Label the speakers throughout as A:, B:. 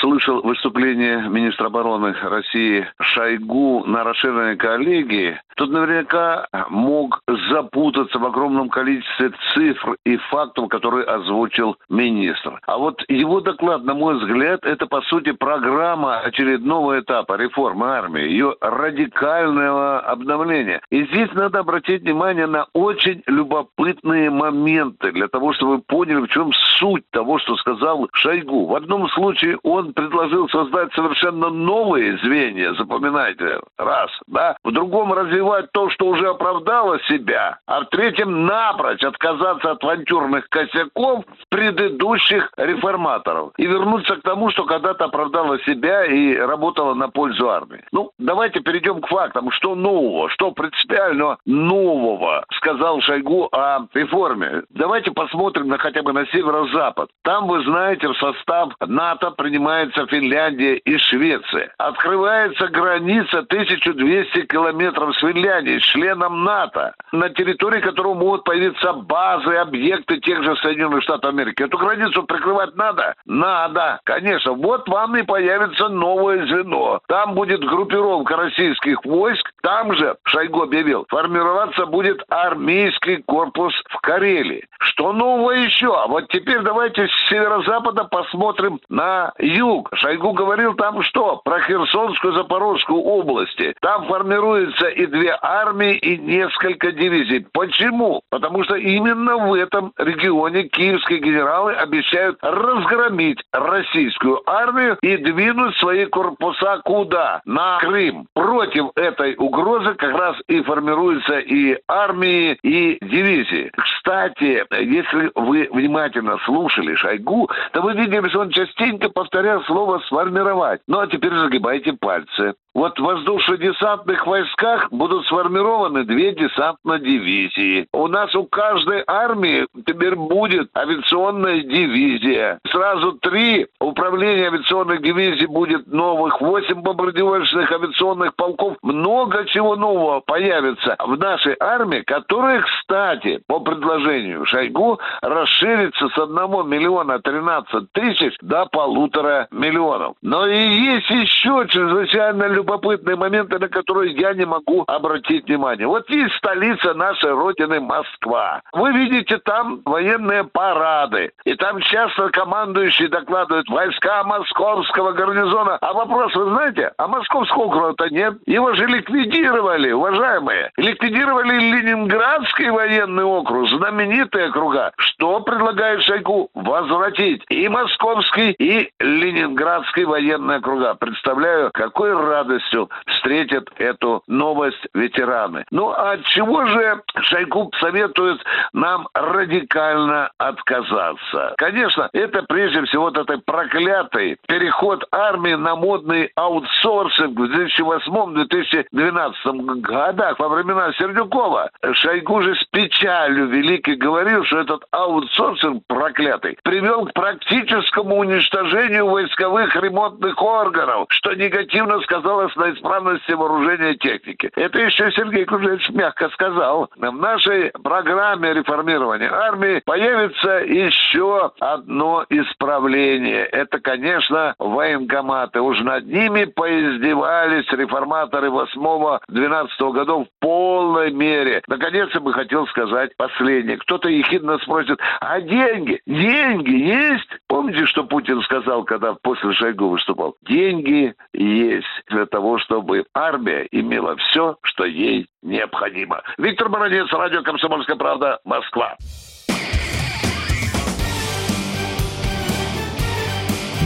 A: Слышал выступление министра обороны России Шойгу на расширенной коллегии, тот наверняка мог запутаться в огромном количестве цифр и фактов, которые озвучил министр. А вот его доклад, на мой взгляд, это по сути программа очередного этапа реформы армии, ее радикального обновления. И здесь надо обратить внимание на очень любопытные моменты для того, чтобы вы поняли, в чем суть того, что сказал Шойгу. В одном случае он предложил создать совершенно новые звенья, запоминайте, раз, да. В другом развивать развивать то, что уже оправдало себя, а в третьем напрочь отказаться от авантюрных косяков предыдущих реформаторов и вернуться к тому, что когда-то оправдало себя и работало на пользу армии. Ну, давайте перейдем к фактам. Что нового, что принципиально нового сказал Шойгу о реформе? Давайте посмотрим на хотя бы на северо-запад. Там, вы знаете, в состав НАТО принимается Финляндия и Швеция. Открывается граница 1200 километров с Финляндией Финляндии, членом НАТО, на территории которого могут появиться базы, объекты тех же Соединенных Штатов Америки. Эту границу прикрывать надо? Надо, конечно. Вот вам и появится новое звено. Там будет группировка российских войск, там же, Шойгу объявил, формироваться будет армейский корпус в Карелии. Что нового еще? А вот теперь давайте с северо-запада посмотрим на юг. Шойгу говорил там что? Про Херсонскую, Запорожскую области. Там формируется и две армии, и несколько дивизий. Почему? Потому что именно в этом регионе киевские генералы обещают разгромить российскую армию и двинуть свои корпуса куда? На Крым. Против этой угрозы как раз и формируются и армии, и дивизии. Кстати, если вы внимательно слушали Шойгу, то вы видели, что он частенько повторял слово «сформировать». Ну, а теперь загибайте пальцы. Вот в воздушно-десантных войсках будут сформированы две десантные дивизии. У нас у каждой армии теперь будет авиационная дивизия. Сразу три управления авиационных дивизий будет новых, восемь бомбардировочных авиационных полков. Много чего нового появится в нашей армии, которая, кстати, по предложению Шойгу, расширится с 1 миллиона 13 тысяч до полутора миллионов. Но и есть еще чрезвычайно любопытно любопытные моменты, на которые я не могу обратить внимание. Вот есть столица нашей Родины Москва. Вы видите там военные парады. И там часто командующие докладывают войска московского гарнизона. А вопрос, вы знаете, а московского округа-то нет. Его же ликвидировали, уважаемые. Ликвидировали Ленинградский военный округ, знаменитые округа. Что предлагает Шойгу? Возвратить и московский, и ленинградский военные округа. Представляю, какой радость радостью встретят эту новость ветераны. Ну а от чего же Шойгу советует нам радикально отказаться? Конечно, это прежде всего вот этой проклятый переход армии на модный аутсорсинг в 2008-2012 годах во времена Сердюкова. Шойгу же с печалью великий говорил, что этот аутсорсинг проклятый привел к практическому уничтожению войсковых ремонтных органов, что негативно сказалось вопрос на исправности вооружения техники. Это еще Сергей Кужевич мягко сказал. В нашей программе реформирования армии появится еще одно исправление. Это, конечно, военкоматы. Уж над ними поиздевались реформаторы 8-12 годов в полной мере. Наконец, я бы хотел сказать последнее. Кто-то ехидно спросит, а деньги? Деньги есть? Помните, что Путин сказал, когда после Шойгу выступал? Деньги есть для того, чтобы армия имела все, что ей необходимо. Виктор Бородец, радио «Комсомольская правда», Москва.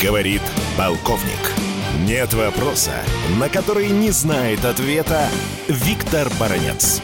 B: Говорит полковник. Нет вопроса, на который не знает ответа Виктор Баранец.